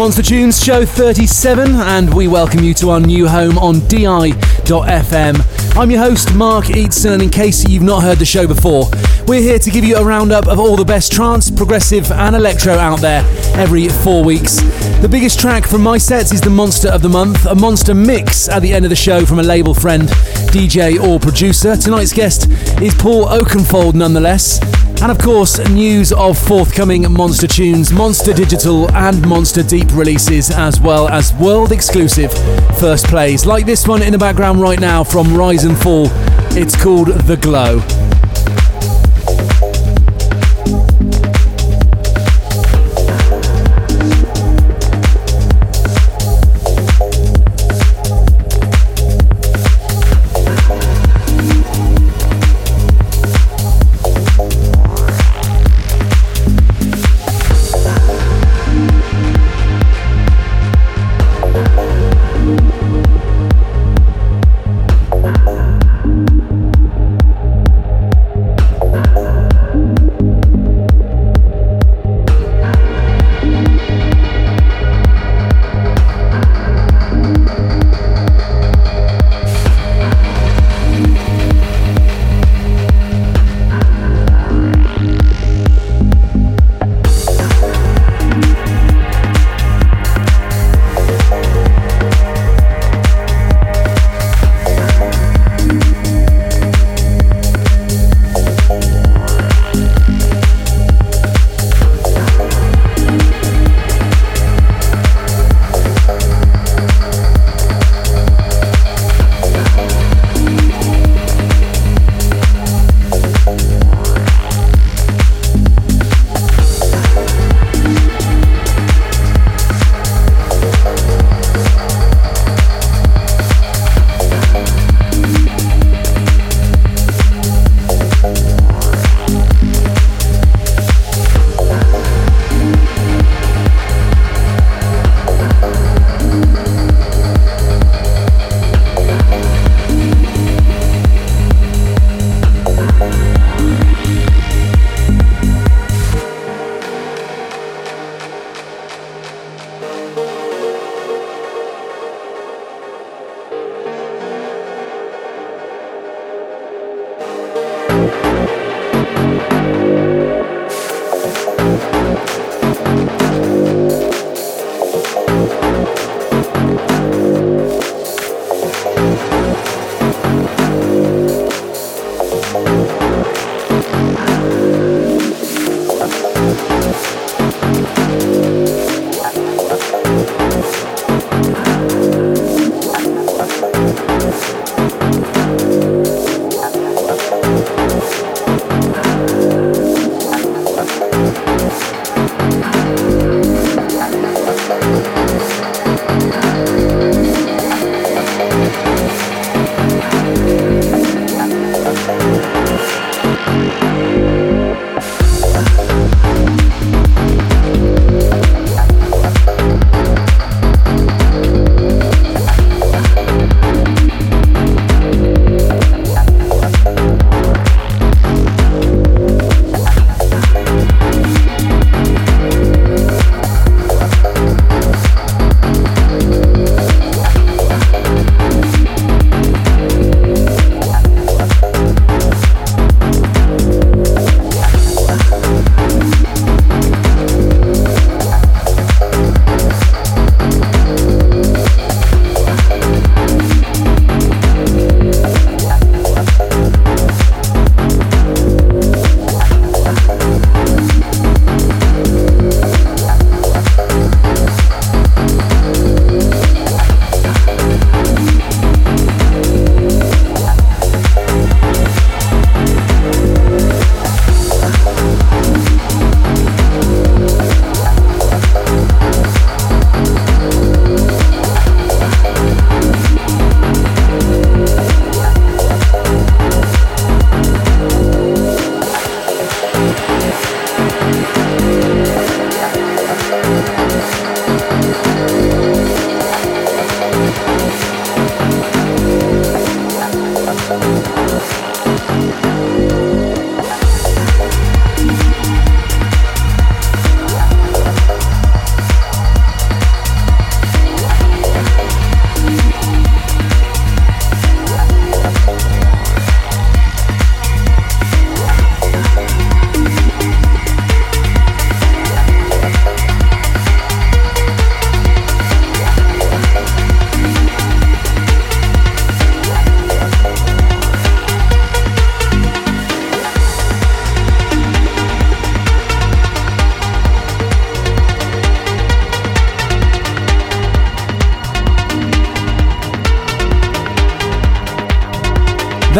Monster Tunes Show 37, and we welcome you to our new home on DI.FM. I'm your host, Mark Eteson, and in case you've not heard the show before, we're here to give you a roundup of all the best trance, progressive, and electro out there every four weeks. The biggest track from my sets is the Monster of the Month, a monster mix at the end of the show from a label friend, DJ or producer. Tonight's guest is Paul Oakenfold, nonetheless. And of course, news of forthcoming Monster Tunes, Monster Digital, and Monster Deep releases, as well as world exclusive first plays, like this one in the background right now from Rise and Fall. It's called The Glow.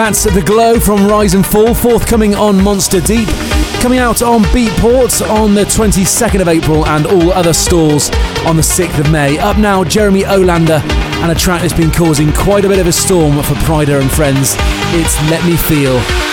That's The Glow from Rise and Fall, forthcoming on Monster Deep. Coming out on Beatport on the 22nd of April and all other stores on the 6th of May. Up now, Jeremy Olander and a track that's been causing quite a bit of a storm for Pryda and friends. It's Let Me Feel.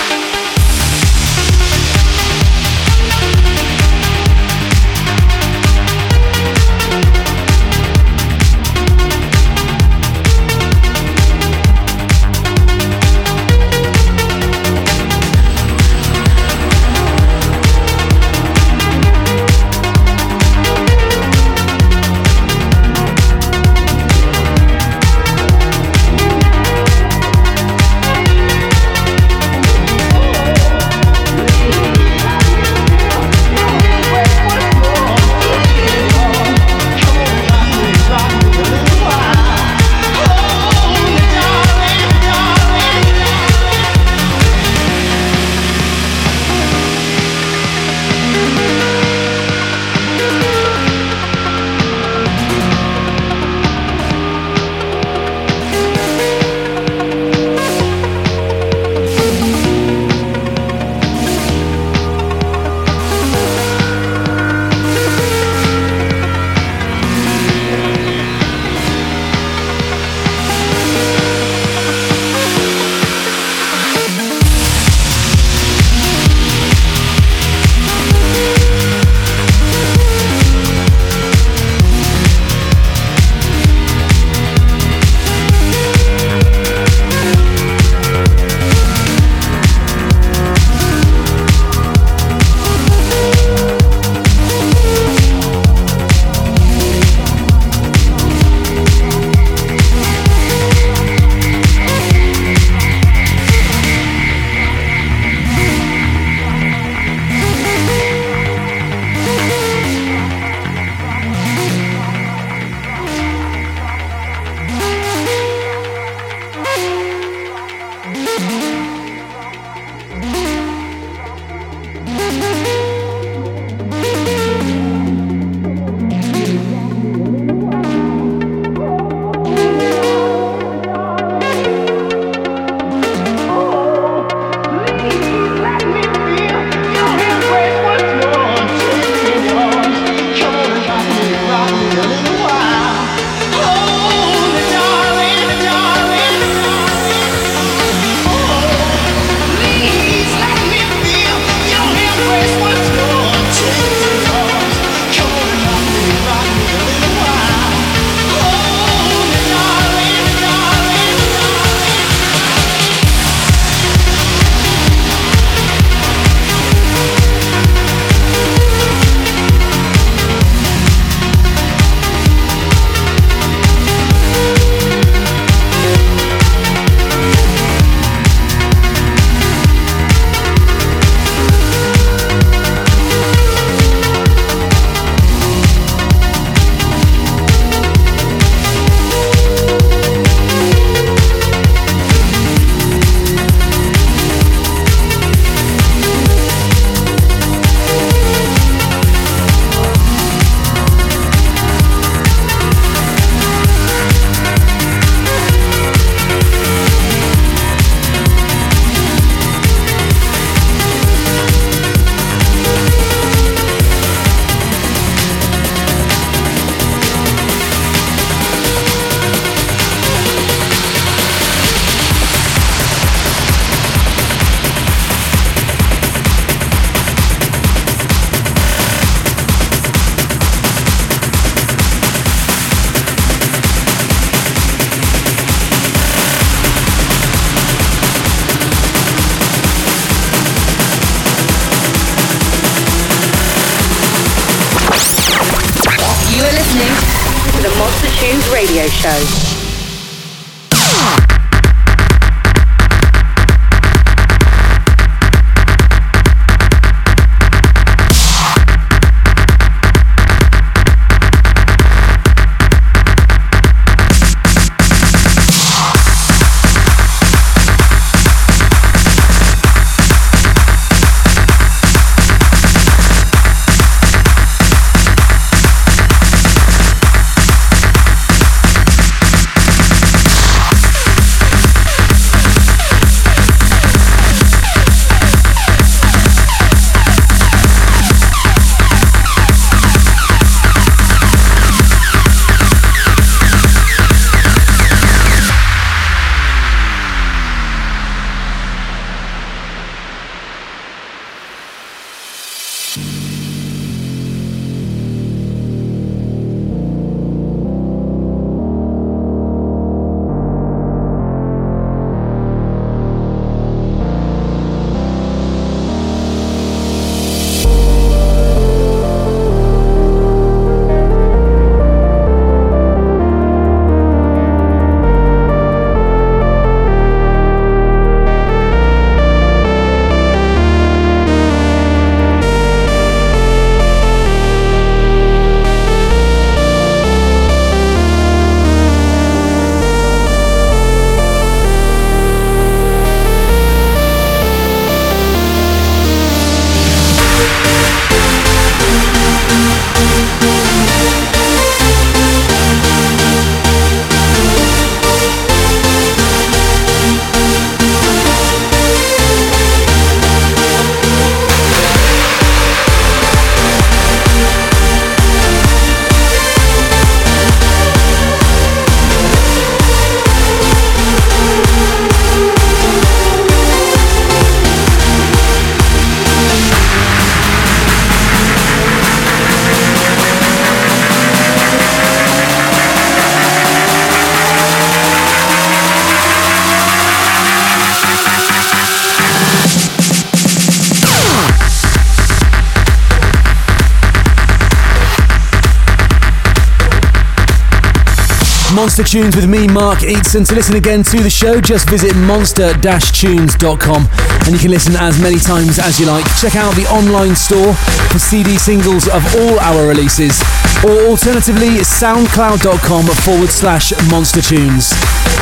Monster Tunes with me, Mark Eteson. To listen again to the show, just visit monster-tunes.com and you can listen as many times as you like. Check out the online store for CD singles of all our releases, or alternatively, soundcloud.com forward slash monster tunes.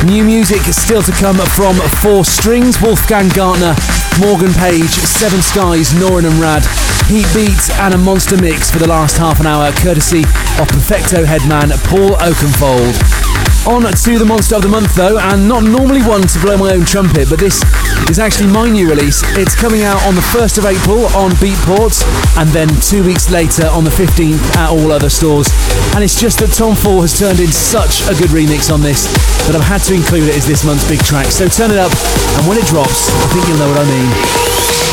New music still to come from Four Strings, Wolfgang Gartner, Morgan Page, Seven Skies, Norin and Rad, Heat Beats, and a monster mix for the last half an hour, courtesy of Perfecto headman Paul Oakenfold. On to the Monster of the Month though, and not normally one to blow my own trumpet, but this is actually my new release. It's coming out on the 1st of April on Beatport, and then two weeks later on the 15th at all other stores. And it's just that Tom Fall has turned in such a good remix on this that I've had to include it as this month's big track. So turn it up, and when it drops, I think you'll know what I mean.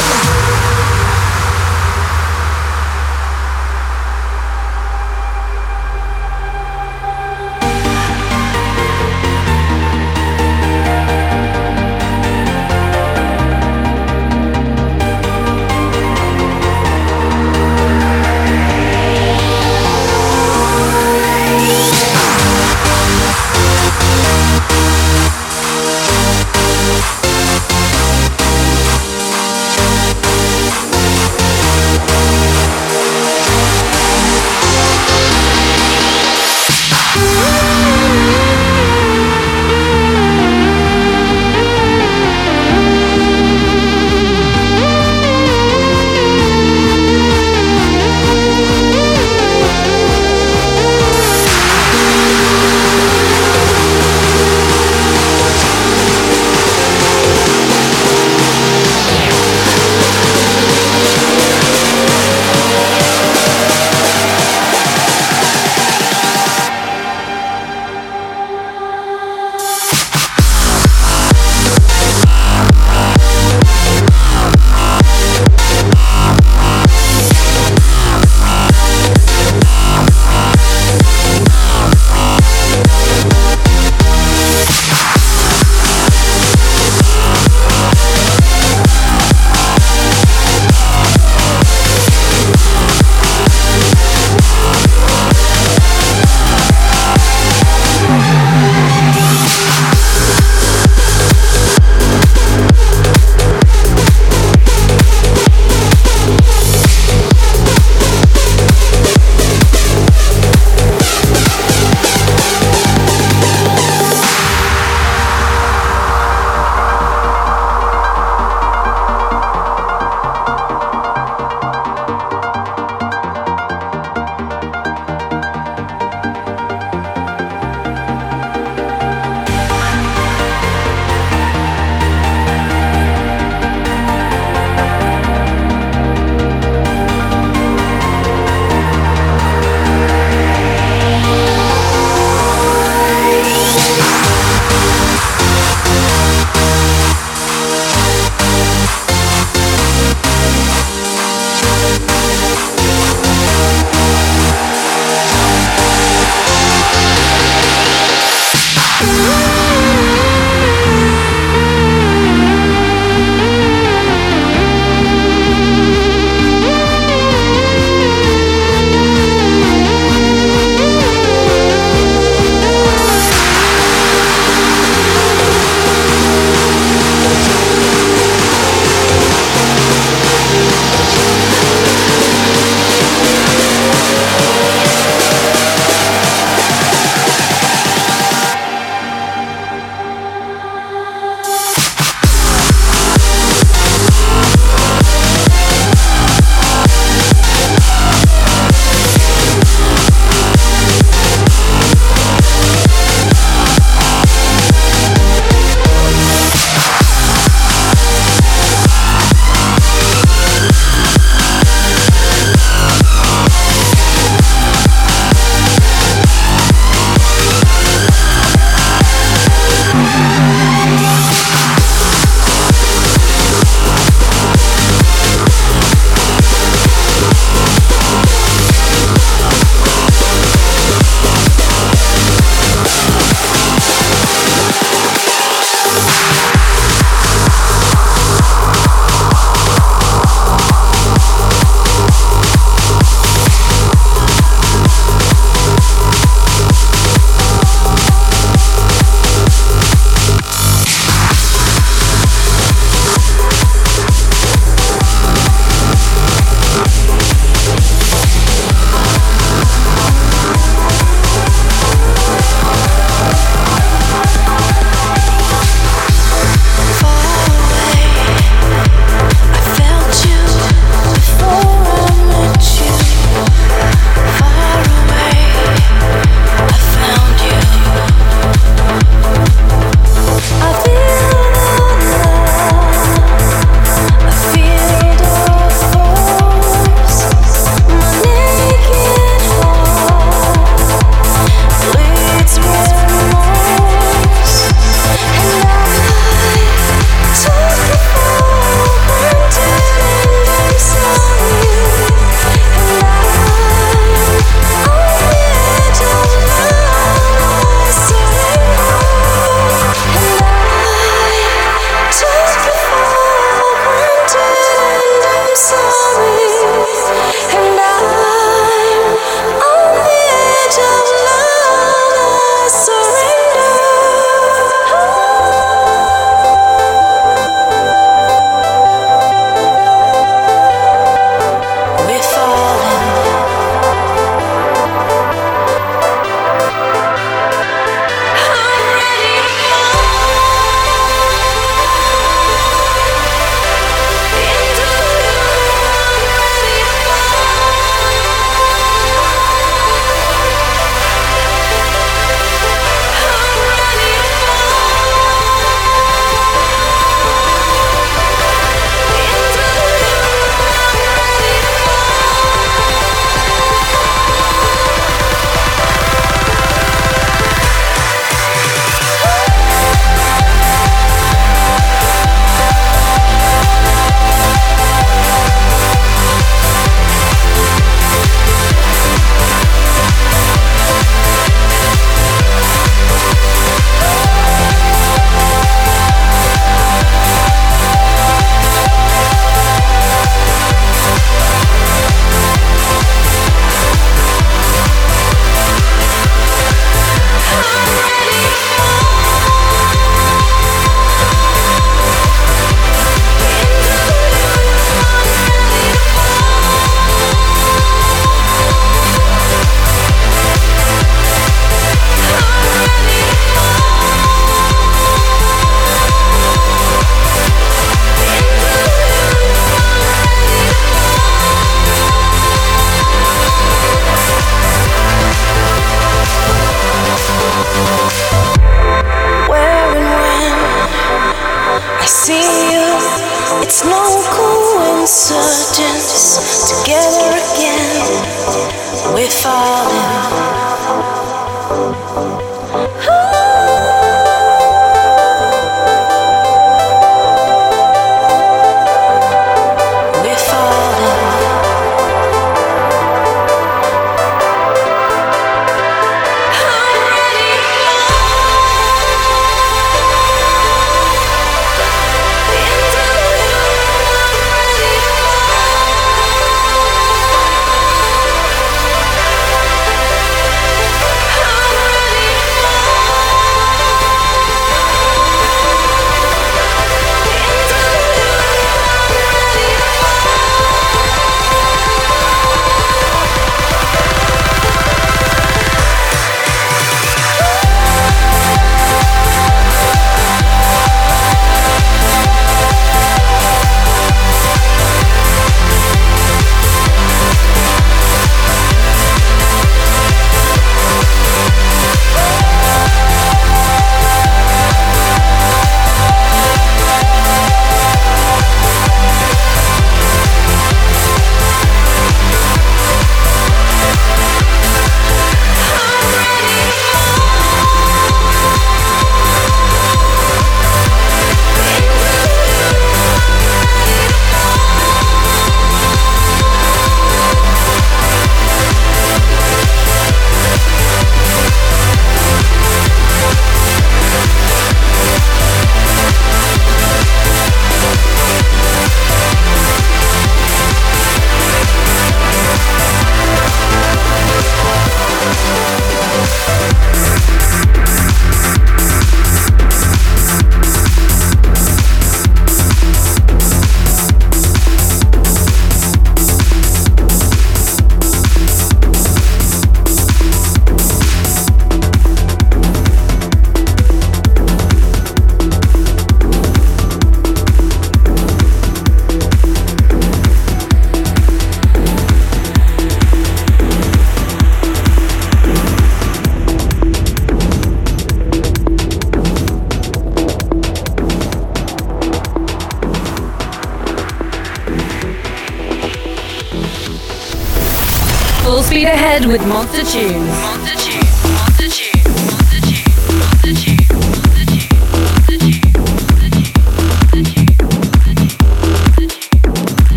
With Monster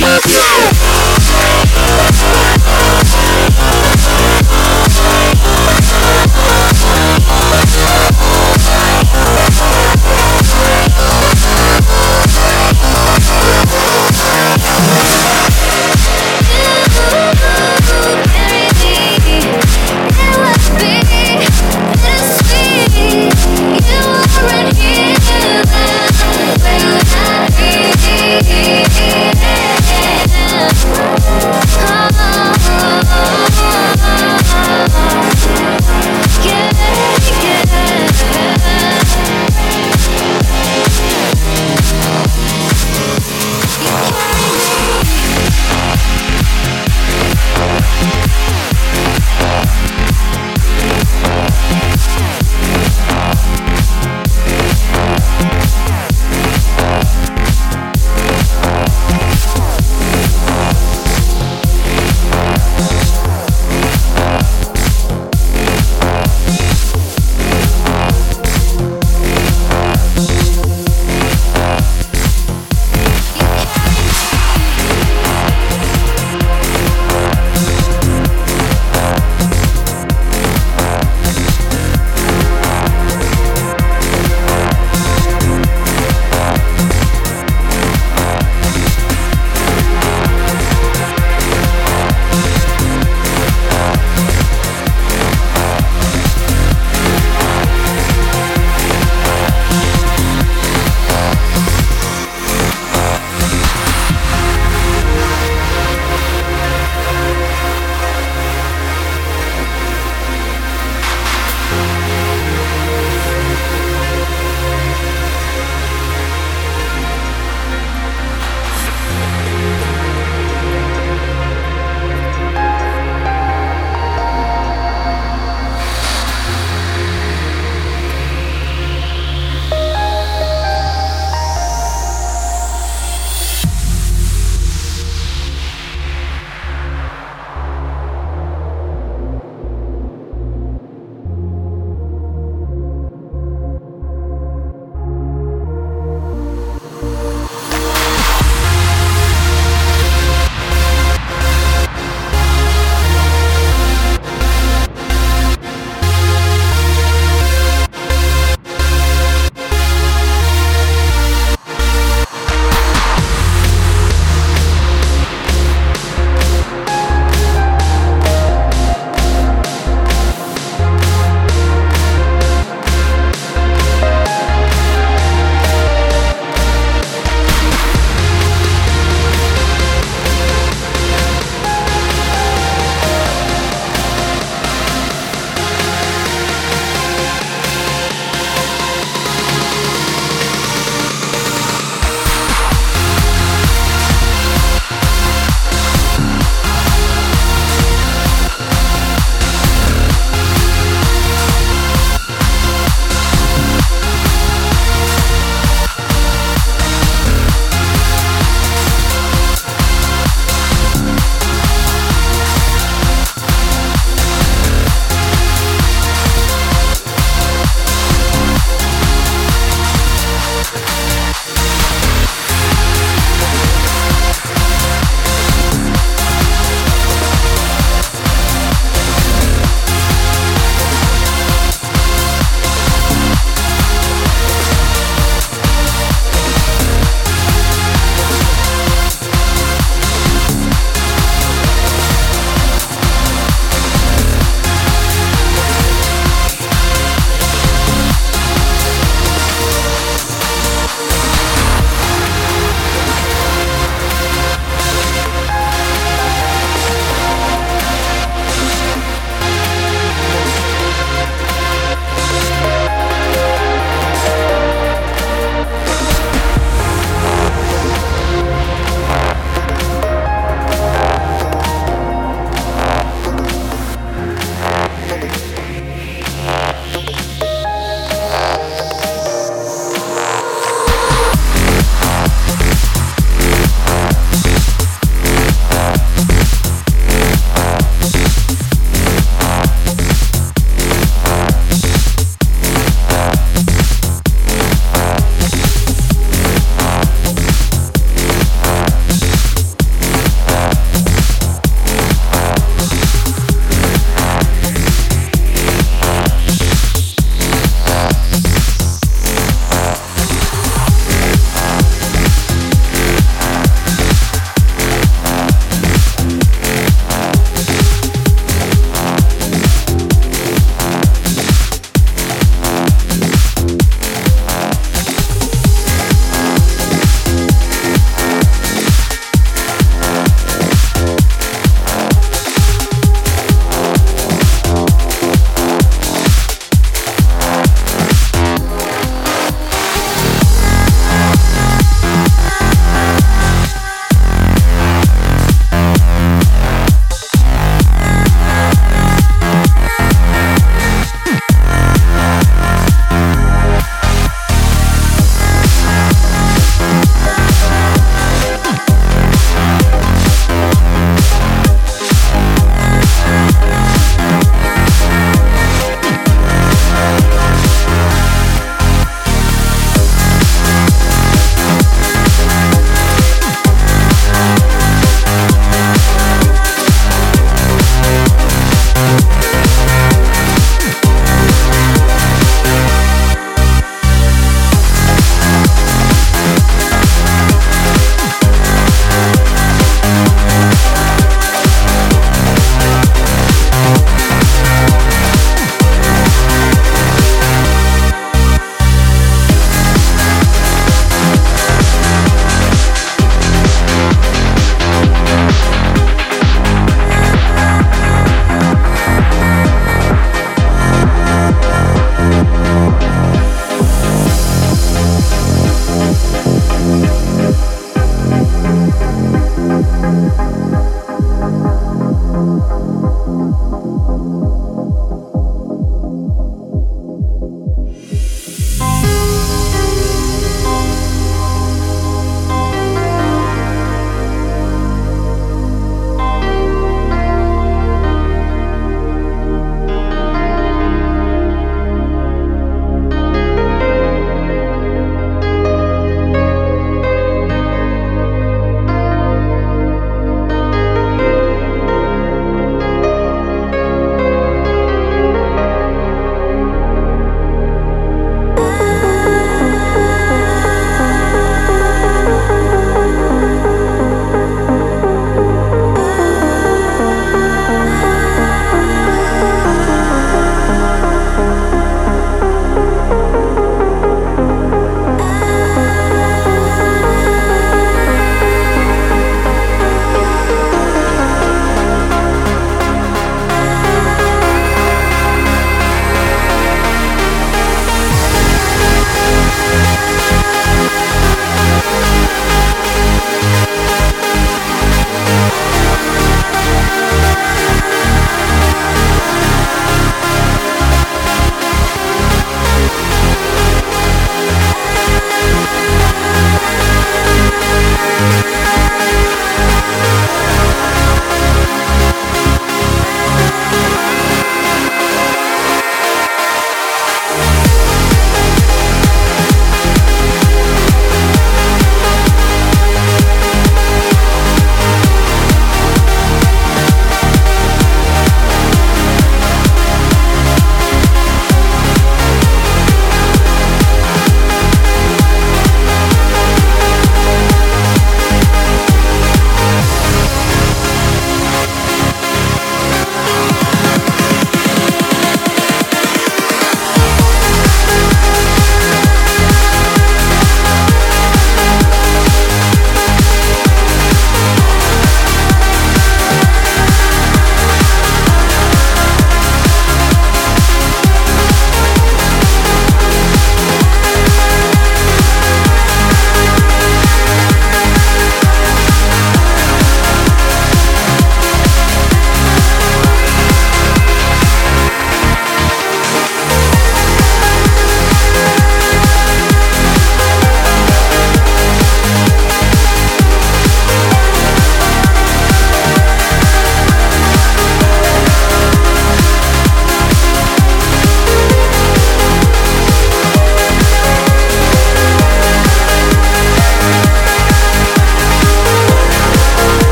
Yeah.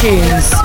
Tunes.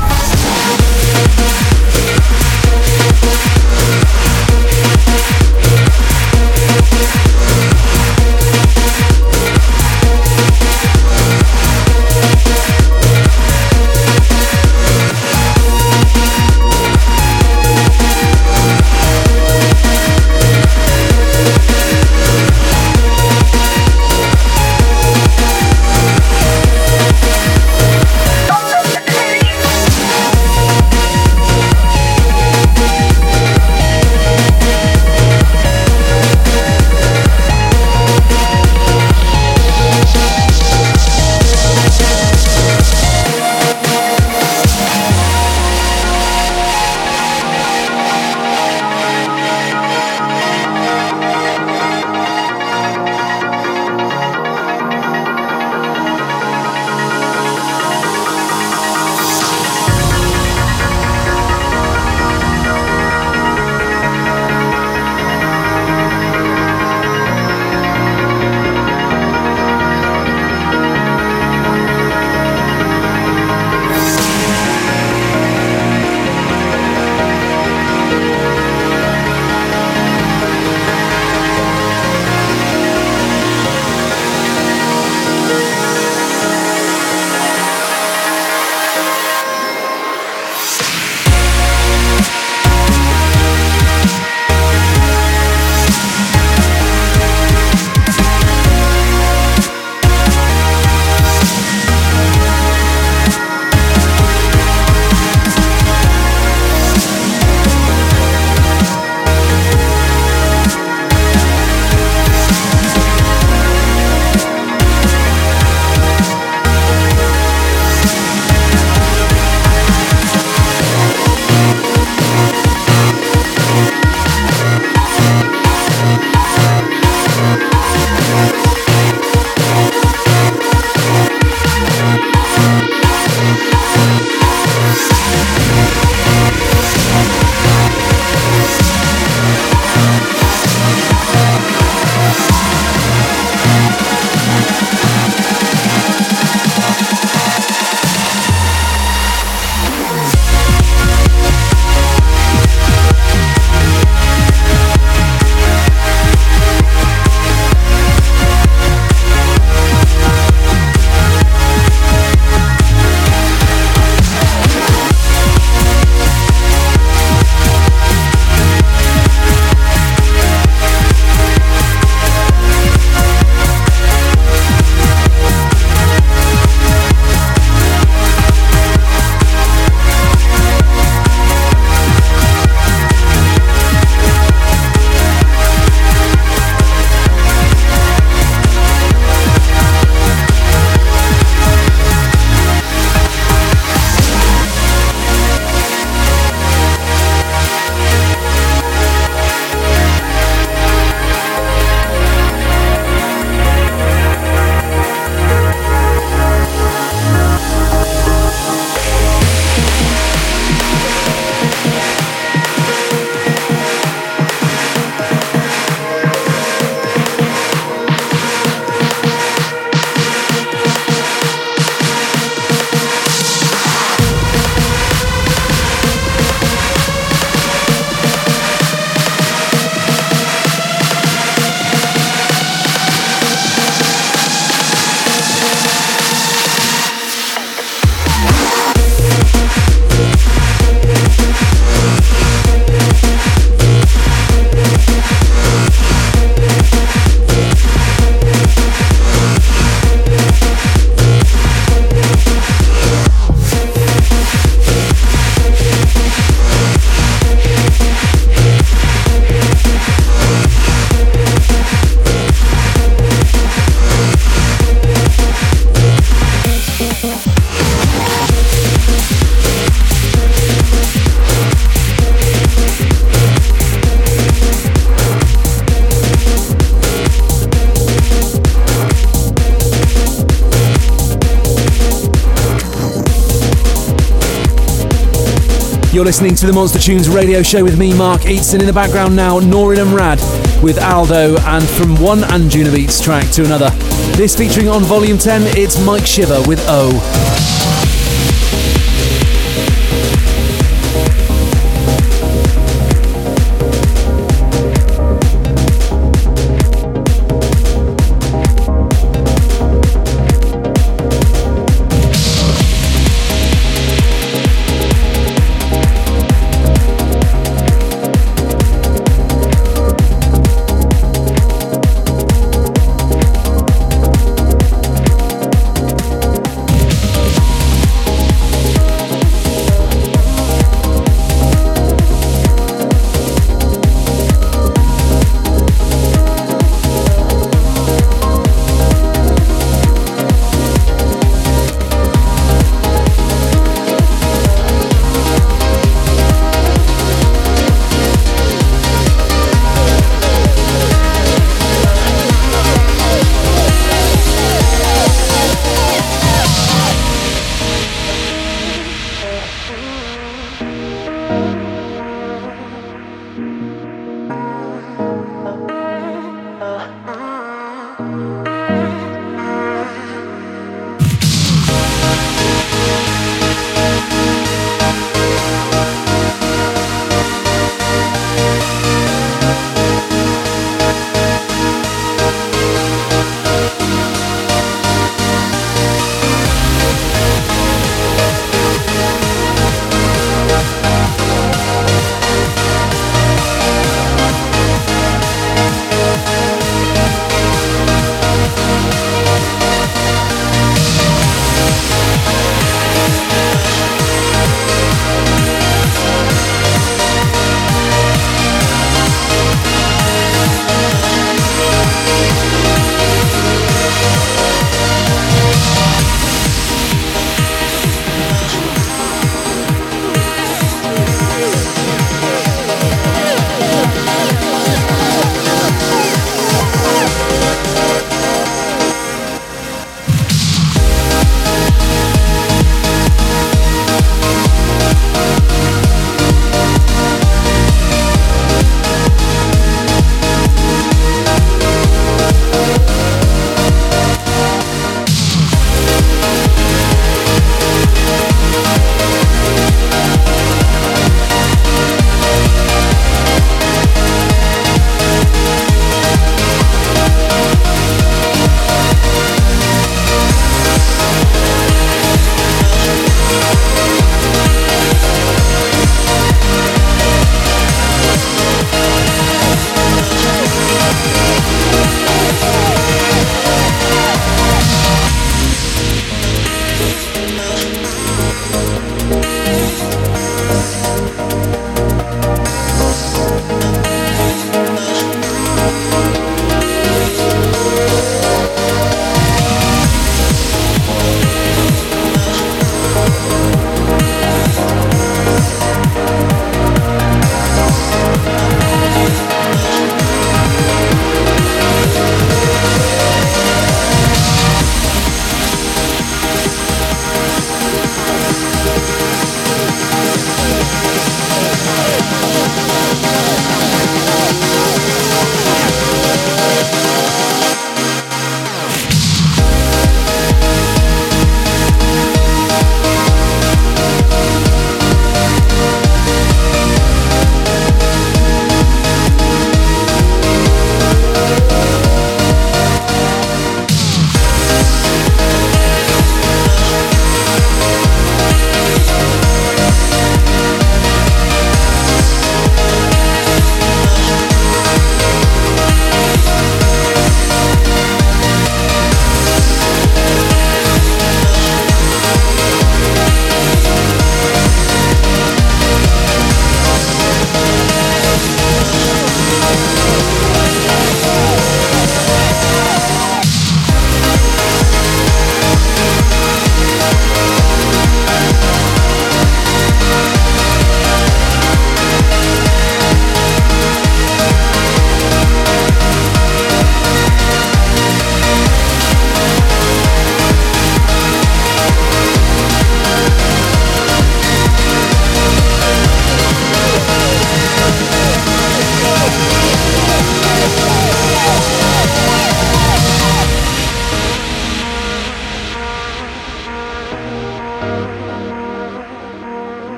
Listening to the Monster Tunes radio show with me, Mark Eteson. In the background now, Norin and Rad with Aldo, and from one Anjunabeats track to another. This featuring on Volume 10, it's Mike Shiver with O.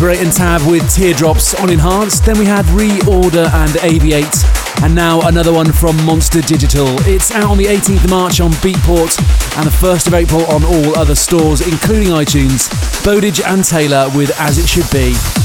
Super 8 and Tab with Teardrops on Enhanced. Then we had Reorder and Aviate. And now another one from Monster Digital. It's out on the 18th of March on Beatport and the 1st of April on all other stores, including iTunes. Bowditch and Taylor with As It Should Be.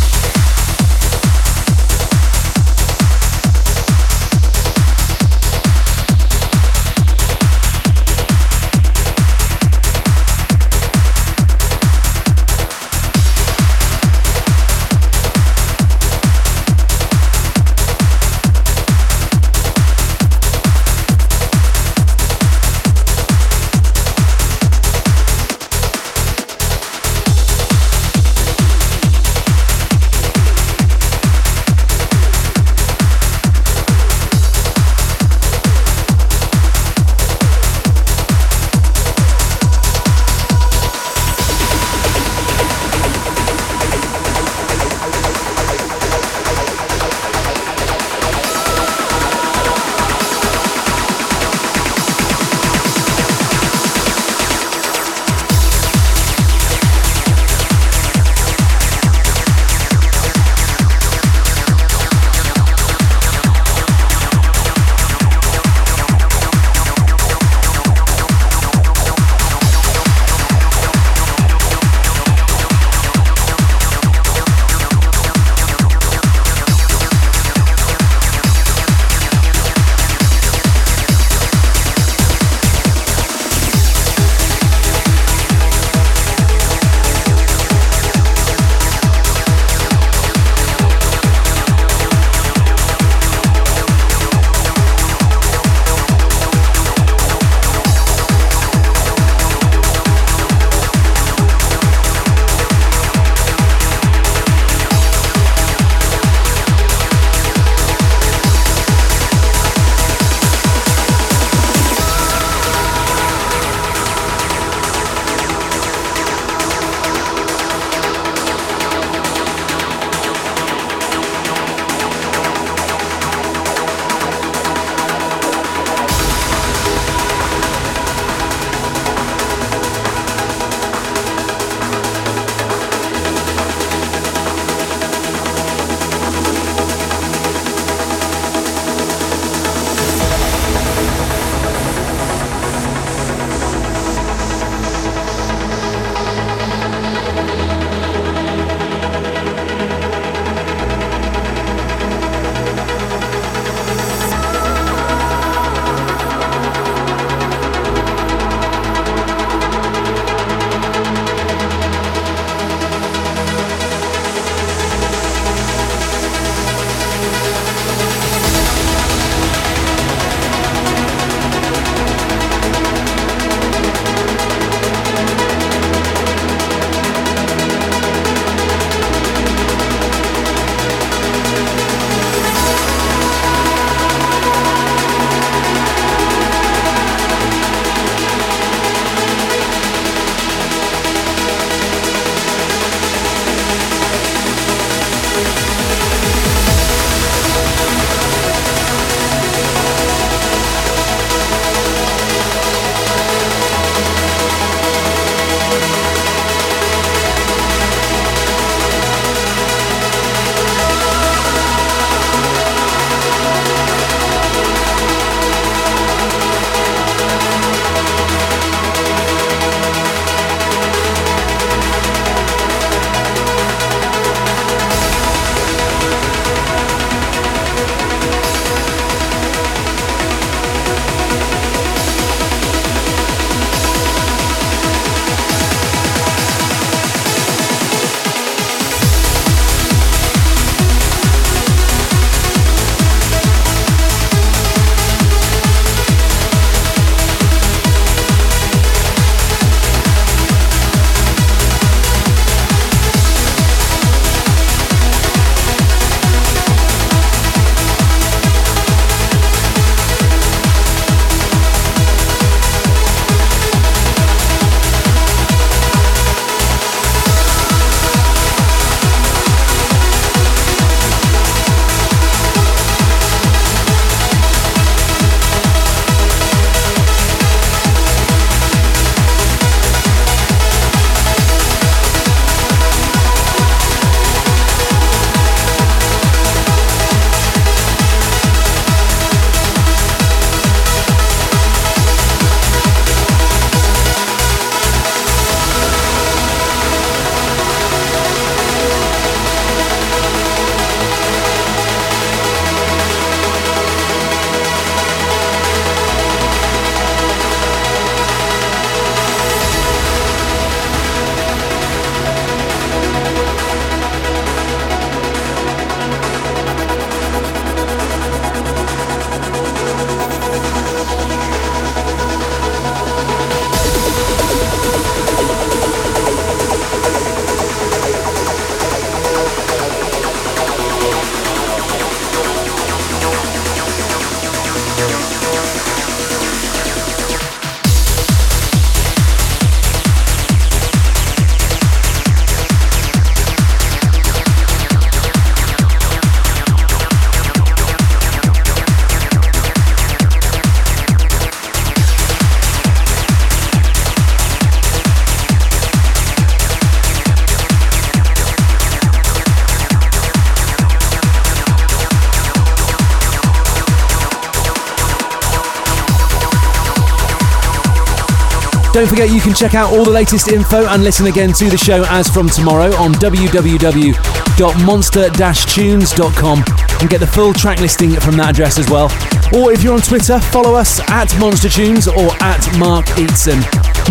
Don't forget you can check out all the latest info and listen again to the show as from tomorrow on www.monster-tunes.com and get the full track listing from that address as well. Or if you're on Twitter, follow us at Monster Tunes or at Mark Eteson.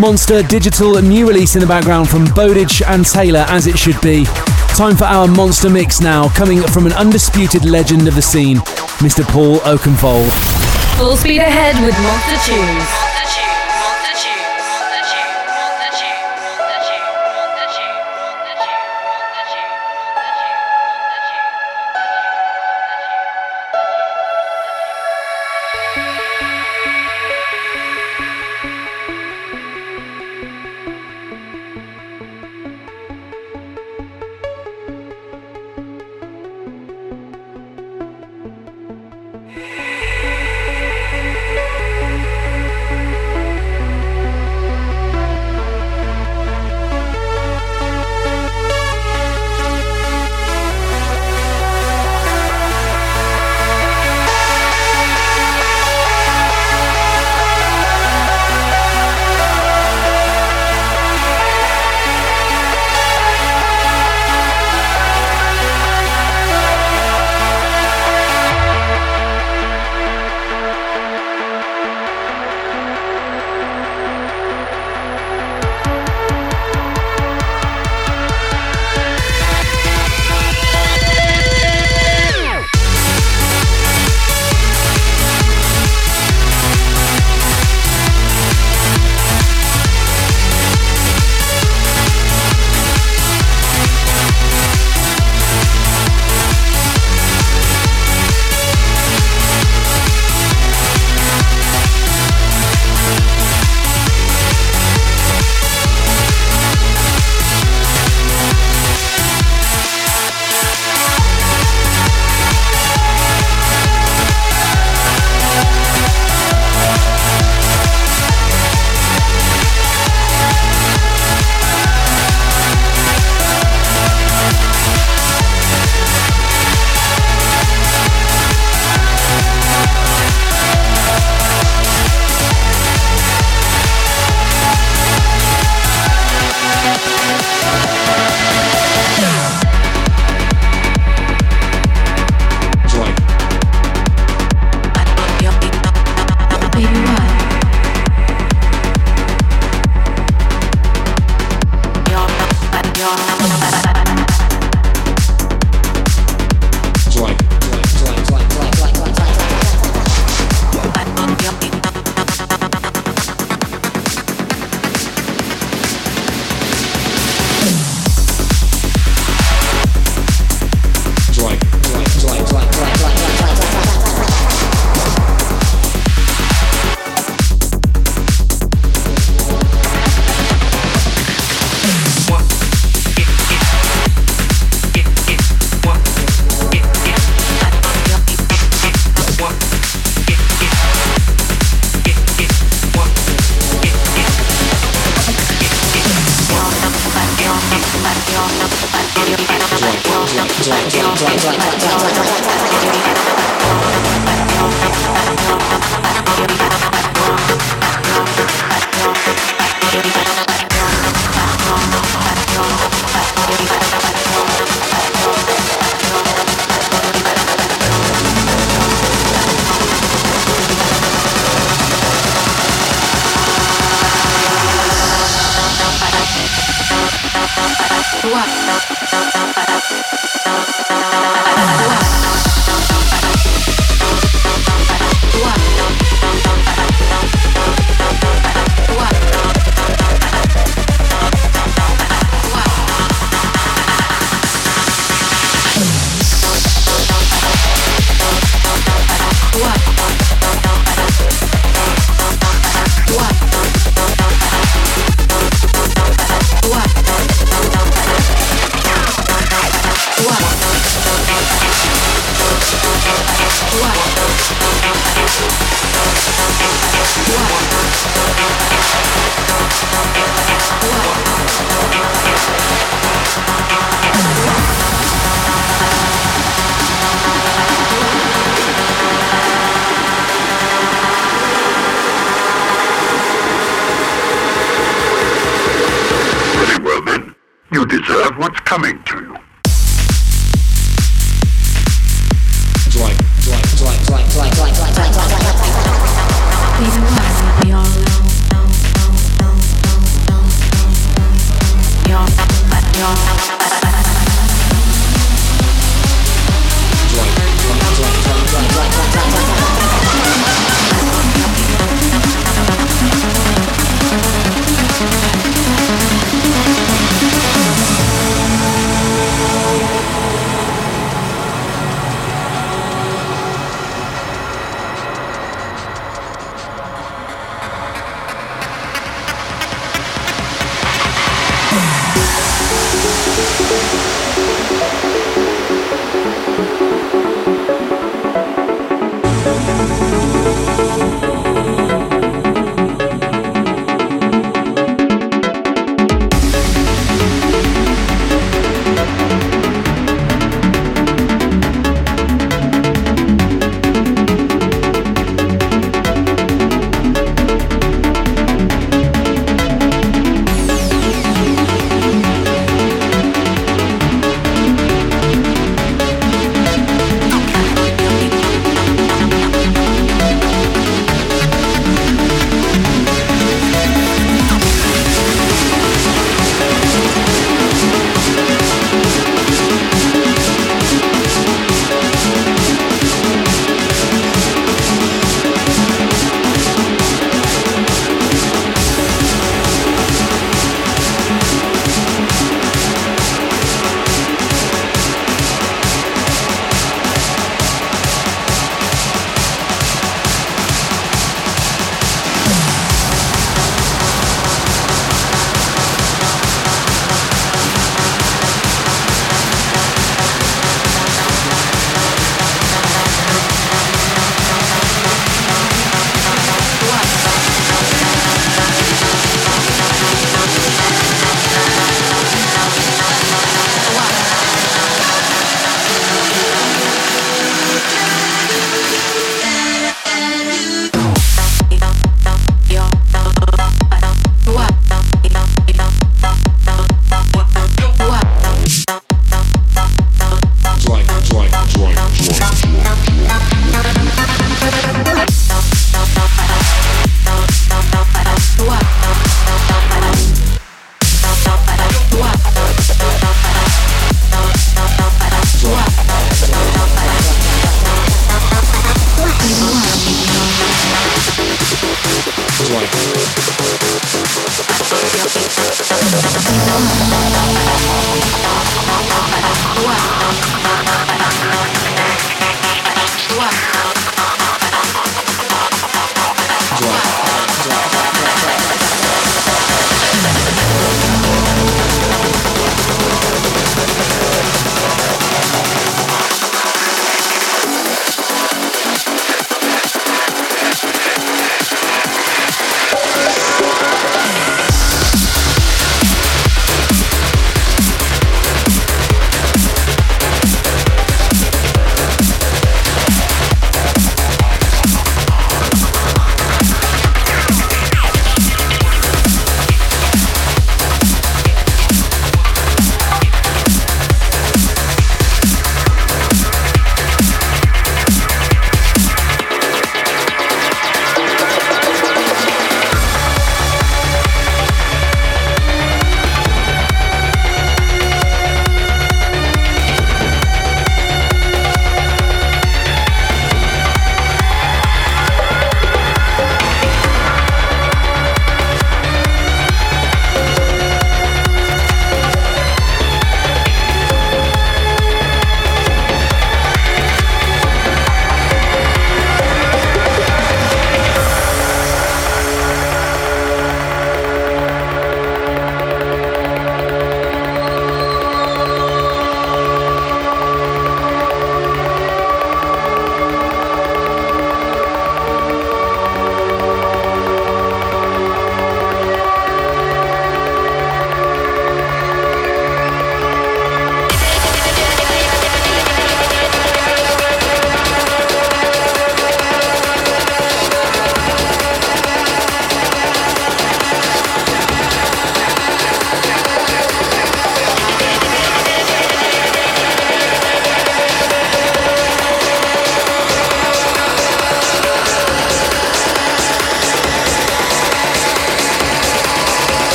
Monster Digital new release in the background from Bowditch and Taylor as it should be. Time for our Monster Mix now, coming from an undisputed legend of the scene, Mr. Paul Oakenfold. Full speed ahead with Monster Tunes.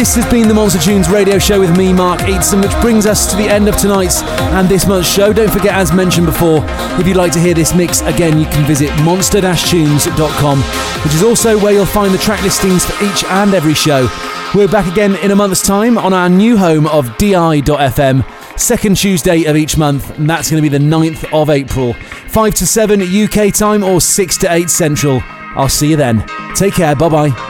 This has been the Monster Tunes radio show with me, Mark Eteson, which brings us to the end of tonight's and this month's show. Don't forget, as mentioned before, if you'd like to hear this mix again, you can visit monster-tunes.com, which is also where you'll find the track listings for each and every show. We're back again in a month's time on our new home of di.fm, second Tuesday of each month, and that's going to be the 9th of April. 5 to 7 UK time or 6 to 8 Central. I'll see you then. Take care. Bye bye.